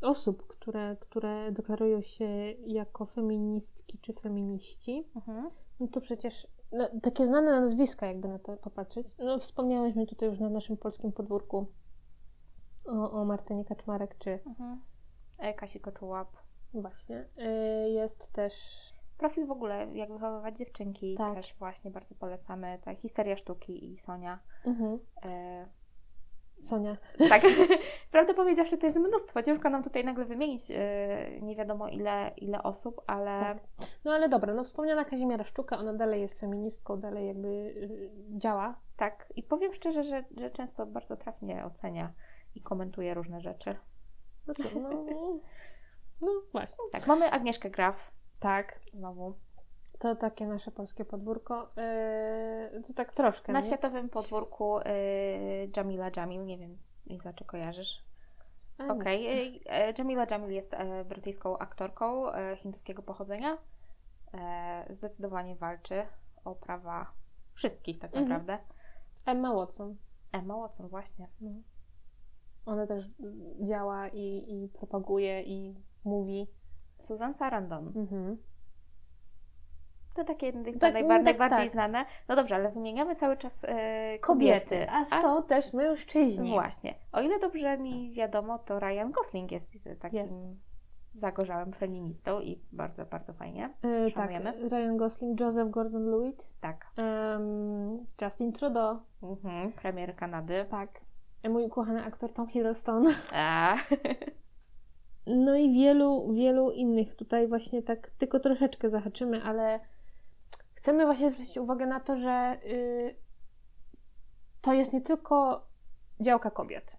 osób, które, które deklarują się jako feministki czy feminiści, Mhm. no to przecież no, takie znane nazwiska, jakby na to popatrzeć. No, wspomniałyśmy tutaj już na naszym polskim podwórku o, o Martynie Kaczmarek, czy Mhm. Kasi Koczułap. właśnie y, jest też Profil w ogóle, jak wychowywać dziewczynki, Tak. też właśnie bardzo polecamy. Ta Histeria Sztuki i Sonia. Mhm. E, Sonia. tak, prawdę powiedziawszy, to jest mnóstwo. Ciężko nam tutaj nagle wymienić e, nie wiadomo ile, ile osób, ale Tak. No ale dobra, no wspomniana Kazimiera Szczuka, ona dalej jest feministką, dalej jakby y, działa. tak. I powiem szczerze, że, że często bardzo trafnie ocenia i komentuje różne rzeczy. No, to, no, no właśnie. Tak, mamy Agnieszkę Graf Tak, znowu. to takie nasze polskie podwórko. Yy, to tak troszkę, Na nie? światowym podwórku y, Jamila Jamil, nie wiem, Liza, czy kojarzysz? Okej, y, e, Jamila Jamil jest e, brytyjską aktorką e, hinduskiego pochodzenia. E, Zdecydowanie walczy o prawa wszystkich tak Mhm. naprawdę. Emma Watson. Emma Watson właśnie. No. Ona też działa i, i propaguje i mówi. Susan Sarandon. Mhm. To takie jedne Tak, najba- no tak, najbardziej tak. znane. No dobrze, ale wymieniamy cały czas e, Kobiety, kobiety. a są też mężczyźni. Właśnie. O ile dobrze mi wiadomo, to Ryan Gosling jest takim Jest. zagorzałym feministą i bardzo, bardzo fajnie. Yy, tak. Ryan Gosling, Joseph Gordon-Lewitt, Tak. em, Justin Trudeau, Mhm. Premier Kanady. tak, mój ukochany aktor Tom Hiddleston. A. No i wielu, wielu innych tutaj właśnie tak tylko troszeczkę zahaczymy, ale chcemy właśnie zwrócić uwagę na to, że y, to jest nie tylko działka kobiet,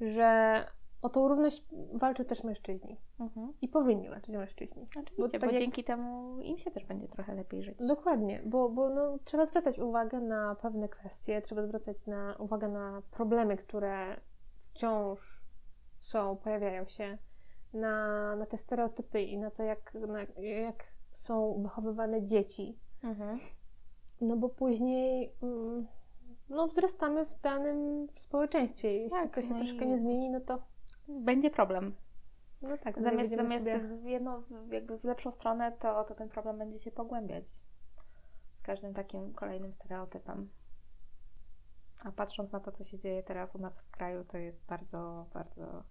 że o tą równość walczą też mężczyźni Mhm. i powinni walczyć mężczyźni. Oczywiście, tak bo jak- dzięki temu im się też będzie trochę lepiej żyć. Dokładnie, bo, bo no, trzeba zwracać uwagę na pewne kwestie, trzeba zwracać na, uwagę na problemy, które wciąż są, pojawiają się, na, na te stereotypy i na to, jak, na, jak są wychowywane dzieci. Mhm. No bo później mm, no, wzrastamy w danym społeczeństwie. Jeśli Tak, to się no troszkę nie zmieni, no to Będzie problem. no tak, Zamiast, będziemy zamiast sobie... w jedną, jakby w lepszą stronę, to, to ten problem będzie się pogłębiać z każdym takim kolejnym stereotypem. A patrząc na to, co się dzieje teraz u nas w kraju, to jest bardzo, bardzo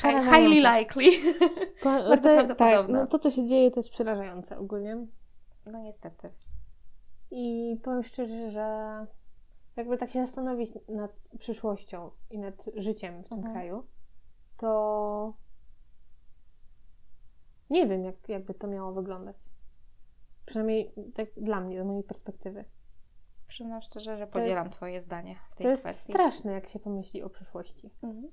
highly likely. Bardzo tak, prawdopodobne. no to, co się dzieje, to jest przerażające ogólnie. No niestety. I powiem szczerze, że jakby tak się zastanowić nad przyszłością i nad życiem w tym Mhm. kraju, to nie wiem, jak, jakby to miało wyglądać. Przynajmniej tak dla mnie, z mojej perspektywy. Przyznam szczerze, że podzielam Twoje zdanie w tej To jest kwestii. straszne, jak się pomyśli o przyszłości. Mhm.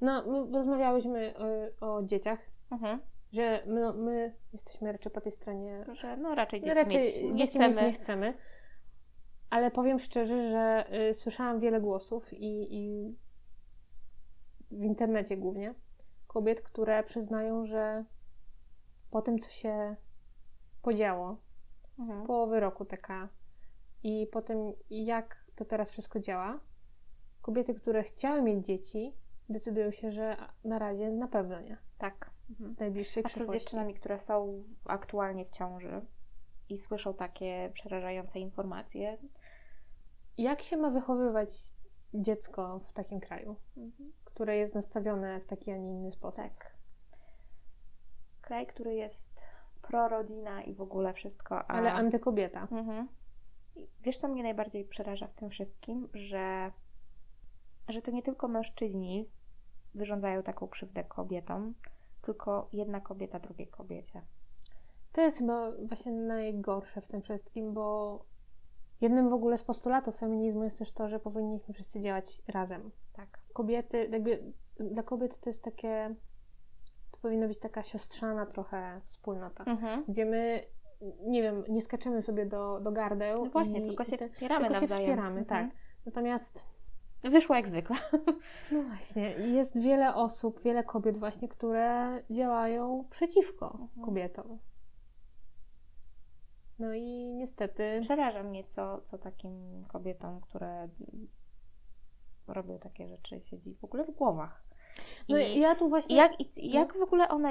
No, my rozmawiałyśmy o, o dzieciach, Mhm. że my, no, my jesteśmy raczej po tej stronie Że no raczej No dzieci raczej mieć nie dzieci chcemy. mieć nie chcemy. Ale powiem szczerze, że y, słyszałam wiele głosów i, i w internecie głównie kobiet, które przyznają, że po tym, co się podziało, Mhm. po wyroku TK i po tym, jak to teraz wszystko działa, kobiety, które chciały mieć dzieci, decydują się, że na razie na pewno nie. Tak. Mhm. W najbliższej A co z przyszłości. dziewczynami, które są aktualnie w ciąży i słyszą takie przerażające informacje? Jak się ma wychowywać dziecko w takim kraju? Mhm. które jest nastawione w taki, a nie inny sposób. Tak. Kraj, który jest prorodzina i w ogóle wszystko, a... Ale antykobieta. Mhm. Wiesz, co mnie najbardziej przeraża w tym wszystkim? Że, że to nie tylko mężczyźni wyrządzają taką krzywdę kobietom, tylko jedna kobieta drugiej kobiecie. To jest chyba właśnie najgorsze w tym wszystkim, bo jednym w ogóle z postulatów feminizmu jest też to, że powinniśmy wszyscy działać razem. Tak. Kobiety, jakby dla kobiet to jest takie, to powinna być taka siostrzana trochę wspólnota, Mhm. gdzie my, nie wiem, nie skaczemy sobie do, do gardeł. No właśnie, i, tylko się te- wspieramy tylko się nawzajem. wspieramy, Mhm. tak. Natomiast Wyszło jak zwykle. No właśnie, jest wiele osób, wiele kobiet właśnie, które działają przeciwko Mhm. kobietom. No i niestety, Przeraża mnie, co, co takim kobietom, które robią takie rzeczy, siedzi w ogóle w głowach. no I, ja tu właśnie, jak, i, jak w ogóle one.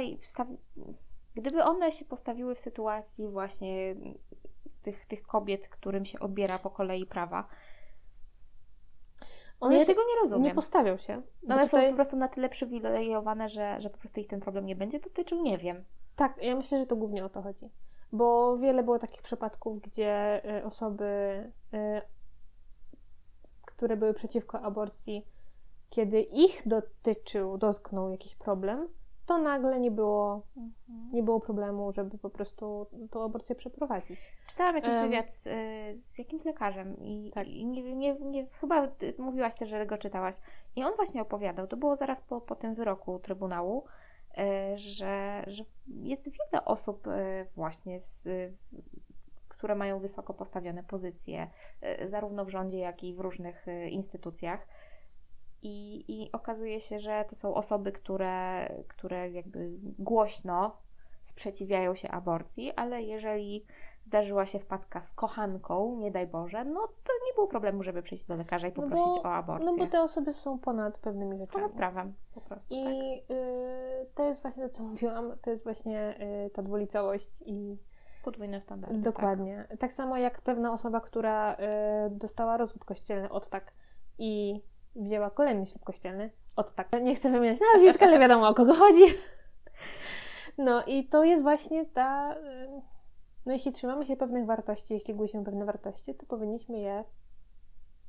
Gdyby one się postawiły w sytuacji właśnie tych, tych kobiet, którym się odbiera po kolei prawa, one no ja się tego nie rozumiem. nie postawią się. Bo One są tutaj- po prostu na tyle przywilejowane, że, że po prostu ich ten problem nie będzie dotyczył, nie wiem. Tak, ja myślę, że to głównie o to chodzi. Bo wiele było takich przypadków, gdzie y, osoby, y, które były przeciwko aborcji, kiedy ich dotyczył, dotknął jakiś problem, to nagle nie było, nie było problemu, żeby po prostu tą aborcję przeprowadzić. Czytałam jakiś Em. wywiad z, y, z jakimś lekarzem i, Tak. i nie, nie, nie, chyba mówiłaś też, że go czytałaś. I on właśnie opowiadał, to było zaraz po, po tym wyroku Trybunału, y, że, że jest wiele osób y, właśnie, z, które mają wysoko postawione pozycje, zarówno w rządzie, jak i w różnych instytucjach. I, I okazuje się, że to są osoby, które, które jakby głośno sprzeciwiają się aborcji, ale jeżeli zdarzyła się wpadka z kochanką, nie daj Boże, no to nie było problemu, żeby przyjść do lekarza i No bo- poprosić o aborcję. No bo te osoby są ponad pewnymi rzeczami. Ponad prawem po prostu, I tak? y, to jest właśnie to, co mówiłam, to jest właśnie y, ta dwulicowość i Podwójne standardy. dokładnie. Tak. samo jak pewna osoba, która y, dostała rozwód kościelny od tak i wzięła kolejny ślub kościelny od tak. Nie chcę wymieniać nazwisk, ale wiadomo o kogo chodzi. No i to jest właśnie ta... No jeśli trzymamy się pewnych wartości, jeśli głosimy pewne wartości, to powinniśmy je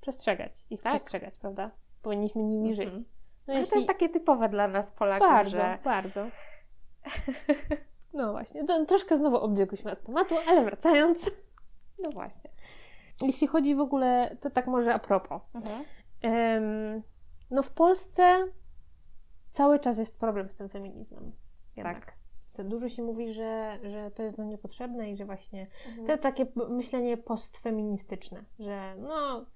przestrzegać. Ich Tak. przestrzegać, prawda? Powinniśmy nimi Mhm. żyć. No Ale to jest takie typowe dla nas Polaków, bardzo, że bardzo. No właśnie, to troszkę znowu odbiegłyśmy od tematu, ale wracając. no właśnie. Jeśli chodzi w ogóle, to tak może a propos. Mhm. No w Polsce cały czas jest problem z tym feminizmem. Jednak. Tak. Co Dużo się mówi, że, że to jest nam niepotrzebne i że właśnie Mhm. to takie myślenie postfeministyczne, że no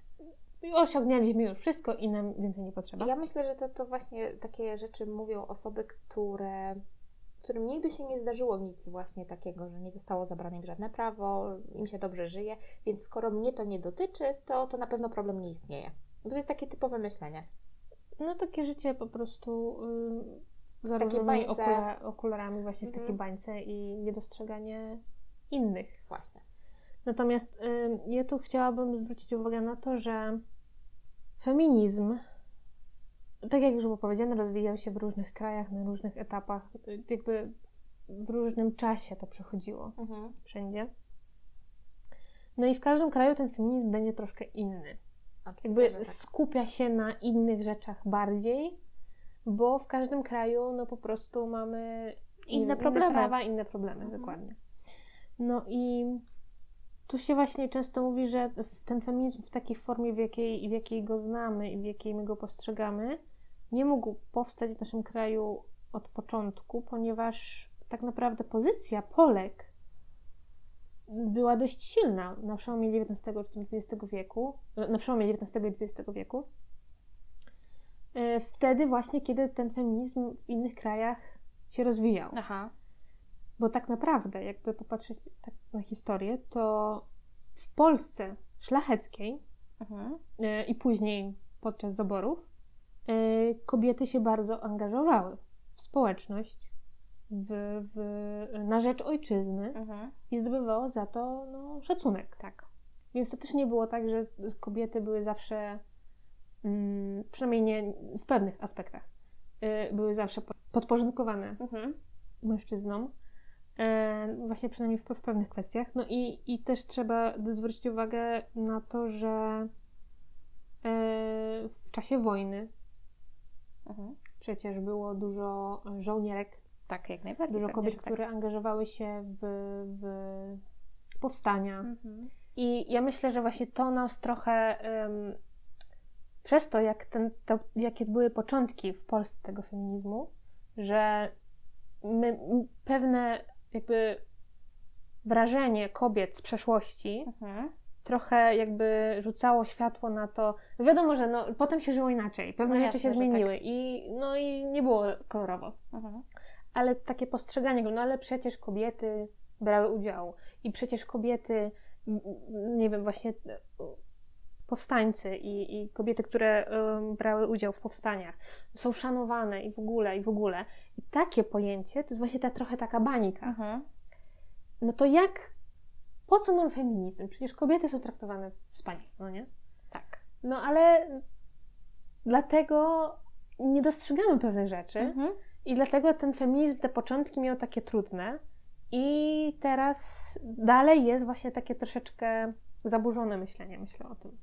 osiągnęliśmy już wszystko i nam więcej nie potrzeba. Ja myślę, że to, to właśnie takie rzeczy mówią osoby, które którym nigdy się nie zdarzyło nic właśnie takiego, że nie zostało zabrane im żadne prawo, im się dobrze żyje, więc skoro mnie to nie dotyczy, to, to na pewno problem nie istnieje. Bo to jest takie typowe myślenie. No takie życie po prostu y, za różnymi okula, okularami właśnie w Mhm. takiej bańce i niedostrzeganie innych. Właśnie. Natomiast y, ja tu chciałabym zwrócić uwagę na to, że feminizm, tak jak już było powiedziane, rozwijał się w różnych krajach, na różnych etapach, y, jakby w różnym czasie to przechodziło Mhm. wszędzie. No i w każdym kraju ten feminizm będzie troszkę inny. Jakby tak. skupia się na innych rzeczach bardziej, bo w każdym kraju no po prostu mamy Inne inne problemy. prawa, inne problemy, Mhm. dokładnie. No i tu się właśnie często mówi, że ten feminizm w takiej formie, w jakiej, w jakiej go znamy i w jakiej my go postrzegamy, nie mógł powstać w naszym kraju od początku, ponieważ tak naprawdę pozycja Polek była dość silna na przełomie XIX czy XX wieku, na przełomie XIX i XX wieku. E, Wtedy właśnie, kiedy ten feminizm w innych krajach się rozwijał. Aha. Bo tak naprawdę, jakby popatrzeć tak na historię, to w Polsce szlacheckiej Mhm. e, i później podczas zaborów e, kobiety się bardzo angażowały w społeczność, w, w, na rzecz ojczyzny Mhm. i zdobywało za to no, szacunek. Tak. Więc to też nie było tak, że kobiety były zawsze, mm, przynajmniej nie w pewnych aspektach, y, były zawsze po- podporządkowane Mhm. mężczyznom. E, właśnie przynajmniej w, w pewnych kwestiach. No i, i też trzeba zwrócić uwagę na to, że e, w czasie wojny Mhm. przecież było dużo żołnierek, Tak, jak najbardziej. dużo kobiet, tak. które angażowały się w, w powstania. Mhm. I ja myślę, że właśnie to nas trochę em, przez to, jak ten, to, jakie były początki w Polsce tego feminizmu, że my, pewne jakby wrażenie kobiet z przeszłości Mhm. trochę jakby rzucało światło na to. Wiadomo, że no, potem się żyło inaczej, pewne No rzeczy jasne, się tak. zmieniły i, no, i nie było kolorowo Mhm. Ale takie postrzeganie go, no ale przecież kobiety brały udział i przecież kobiety, nie wiem, właśnie e, powstańcy i, i kobiety, które brały udział w powstaniach są szanowane i w ogóle, i w ogóle. I takie pojęcie to jest właśnie ta trochę taka banika. Mhm. No to jak, po co nam feminizm? Przecież kobiety są traktowane wspaniale, no nie? Tak. No ale dlatego nie dostrzegamy pewnych rzeczy, Mhm. I dlatego ten feminizm, te początki miał takie trudne. I teraz dalej jest właśnie takie troszeczkę zaburzone myślenie, myślę o tym.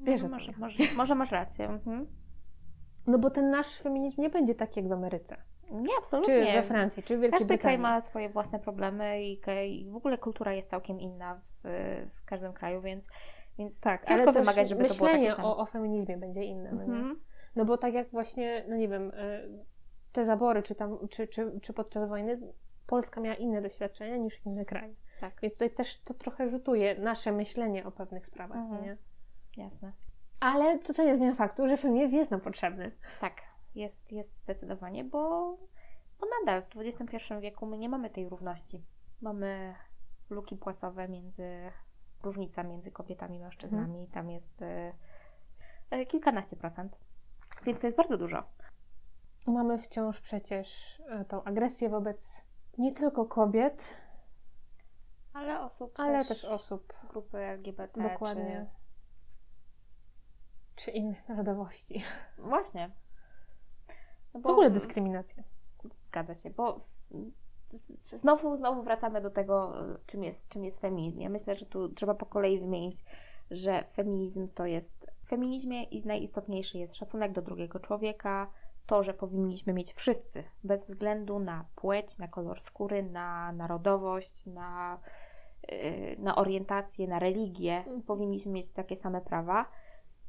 Wiesz, no, może, może, może masz rację. Mhm. No bo ten nasz feminizm nie będzie taki jak w Ameryce. Nie, absolutnie. Czy we Francji, czy w Wielkiej Każdy Brytanii. kraj ma swoje własne problemy i, i w ogóle kultura jest całkiem inna w, w każdym kraju, więc, więc tak, ciężko ale wymagać, żeby to było takie myślenie o, o feminizmie będzie inne. No? Mhm. no bo tak jak właśnie, no nie wiem, y, te zabory, czy, tam, czy, czy, czy podczas wojny, Polska miała inne doświadczenia niż inne kraje. Tak. Więc tutaj też to trochę rzutuje nasze myślenie o pewnych sprawach, Mhm. nie? Jasne. Ale to co nie zmienia faktu, że feminizm jest nam potrzebny. Tak, jest, jest zdecydowanie, bo, bo nadal w XXI wieku my nie mamy tej równości. Mamy luki płacowe między, różnica między kobietami i mężczyznami. Tam jest e, e, kilkanaście procent. Więc to jest bardzo dużo. Mamy wciąż przecież e, tą agresję wobec nie tylko kobiet, Ale osób ale też, też osób z grupy LGBT. dokładnie. Czy innych narodowości. Czy... Właśnie. No W ogóle dyskryminacja. Zgadza się, bo znowu, znowu wracamy do tego, y, czym jest, czym jest feminizm. Ja myślę, że tu trzeba po kolei wymienić, że feminizm to jest. W feminizmie i najistotniejszy jest szacunek do drugiego człowieka, to, że powinniśmy mieć wszyscy, bez względu na płeć, na kolor skóry, na narodowość, na, yy, na orientację, na religię, Mhm. powinniśmy mieć takie same prawa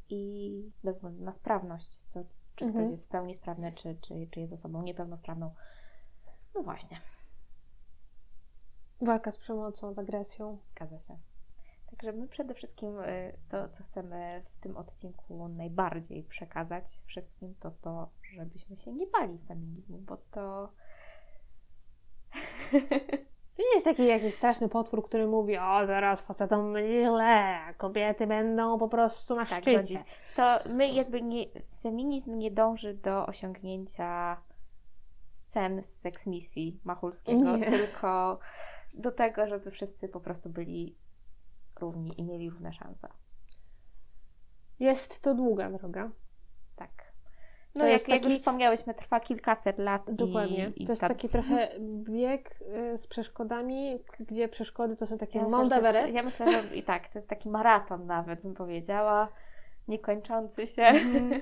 i bez względu na sprawność. To, czy Mhm. ktoś jest w pełni sprawny, czy, czy, czy jest osobą niepełnosprawną. No właśnie, Walka z przemocą, z agresją. zgadza się. Także my przede wszystkim y, to, co chcemy w tym odcinku najbardziej przekazać wszystkim, to to, żebyśmy się nie bali feminizmu, bo to To nie jest taki jakiś straszny potwór, który mówi, o teraz facetom będzie źle, a kobiety będą po prostu na tak szczycie. To my jakby nie, feminizm nie dąży do osiągnięcia scen z seksmisji Machulskiego, Nie. tylko do tego, żeby wszyscy po prostu byli równi i mieli równe szanse. Jest to długa droga. Tak. To No jak, jest jak taki- już wspomniałyśmy, trwa kilkaset lat. Dokładnie. I, i to jest ta- taki trochę bieg y, z przeszkodami, gdzie przeszkody to są takie Ja Mount to Everest. Ja myślę, że i tak, to jest taki maraton nawet, bym powiedziała, niekończący się. Mhm.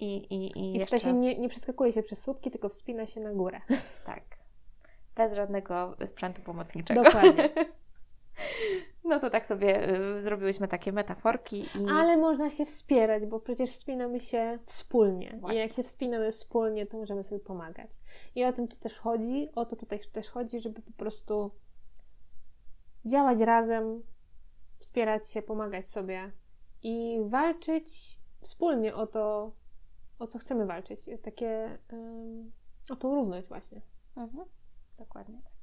I, i, i I jeszcze, się nie, nie przeskakuje się przez słupki, tylko wspina się na górę. tak, bez żadnego sprzętu pomocniczego. Dokładnie. No to tak sobie y, zrobiłyśmy takie metaforki i Ale można się wspierać, bo przecież wspinamy się wspólnie. Właśnie. I jak się wspinamy wspólnie, to możemy sobie pomagać. I o tym tu też chodzi, o to tutaj też chodzi, żeby po prostu działać razem, wspierać się, pomagać sobie i walczyć wspólnie o to, o co chcemy walczyć. Takie, ym, o tą równość właśnie. Mhm. Dokładnie tak.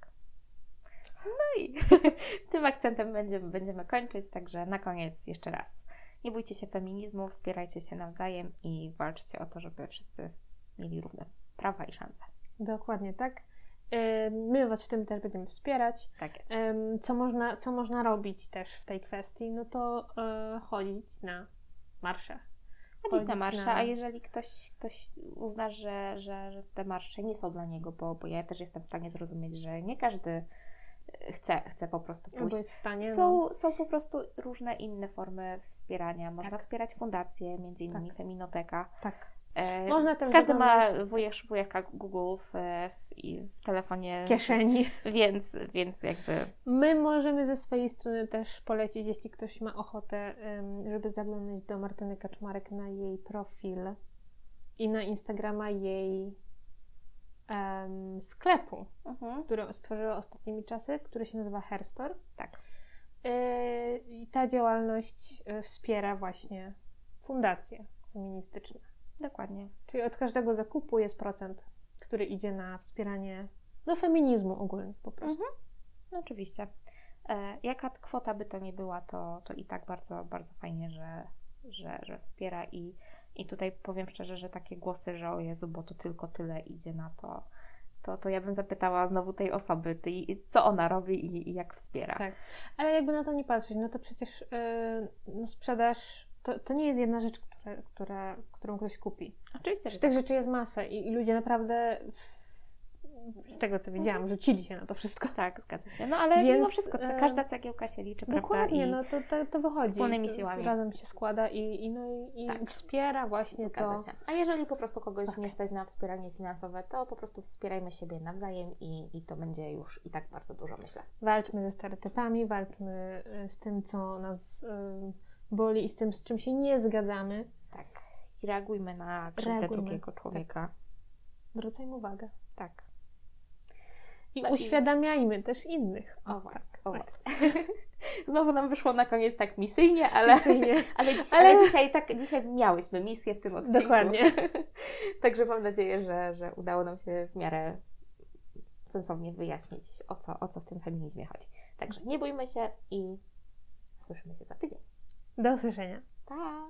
No i tym akcentem będziemy, będziemy kończyć, także na koniec jeszcze raz. Nie bójcie się feminizmu, wspierajcie się nawzajem i walczcie o to, żeby wszyscy mieli równe prawa i szanse. Dokładnie tak. My Was w tym też będziemy wspierać. Tak jest. Co można, co można robić też w tej kwestii? No to e, chodzić na marsze. Chodzić na marsze, na- a jeżeli ktoś, ktoś uzna, że, że, że te marsze nie są dla niego, bo, bo ja też jestem w stanie zrozumieć, że nie każdy chce, chce po prostu pójść. jest w stanie. no. Są, są po prostu różne inne formy wspierania. Można Tak. wspierać fundacje, między innymi Feminoteka. Tak. E, Można też Każdy ma wujek, wujeka Google w, w, i w telefonie, w kieszeni. więc, więc jakby My możemy ze swojej strony też polecić, jeśli ktoś ma ochotę, żeby zaglądać do Martyny Kaczmarek na jej profil i na Instagrama jej em, sklepu, który stworzyła ostatnimi czasy, który się nazywa Hairstore. tak. Yy, I ta działalność y, wspiera właśnie fundacje feministyczne. Dokładnie. Czyli od każdego zakupu jest procent, który idzie na wspieranie no, feminizmu ogólnie po prostu. No oczywiście. E, jaka kwota by to nie była, to, to i tak bardzo, bardzo fajnie, że, że, że wspiera i, i tutaj powiem szczerze, że takie głosy, że o Jezu, bo to tylko tyle idzie na to, to, to ja bym zapytała znowu tej osoby, co ona robi i, i jak wspiera. Tak. Ale jakby na to nie patrzeć, no to przecież yy, no sprzedaż to, to nie jest jedna rzecz, które, które, którą ktoś kupi. Oczywiście, że Że tych rzeczy jest masę i, i ludzie naprawdę z tego co widziałam, rzucili się na to wszystko. tak, zgadza się. No ale Więc, mimo wszystko, co- e, każda cegiełka się liczy, prawda? Dokładnie, no to, to, to wychodzi. wspólnymi To siłami. Razem się składa i, i, no, i, Tak. wspiera właśnie to. Zgadza się. A jeżeli po prostu kogoś Tak. nie stać na wspieranie finansowe, to po prostu wspierajmy siebie nawzajem i, i to będzie już i tak bardzo dużo, myślę. Walczmy ze stereotypami, walczmy y, z tym, co nas y, boli i z tym, z czym się nie zgadzamy. Tak. I reagujmy na krzywdę Reagujmy, drugiego człowieka. Zwracajmy uwagę. Tak. I uświadamiajmy też innych. O właśnie, o właśnie. właśnie. Znowu nam wyszło na koniec tak misyjnie, ale, Misyjnie. ale, dziś, Ale- ale dzisiaj tak dzisiaj miałyśmy misję w tym odcinku. Dokładnie. Także mam nadzieję, że, że udało nam się w miarę sensownie wyjaśnić, o co, o co w tym feminizmie chodzi. Także nie bójmy się i słyszymy się za tydzień. Do usłyszenia. Pa!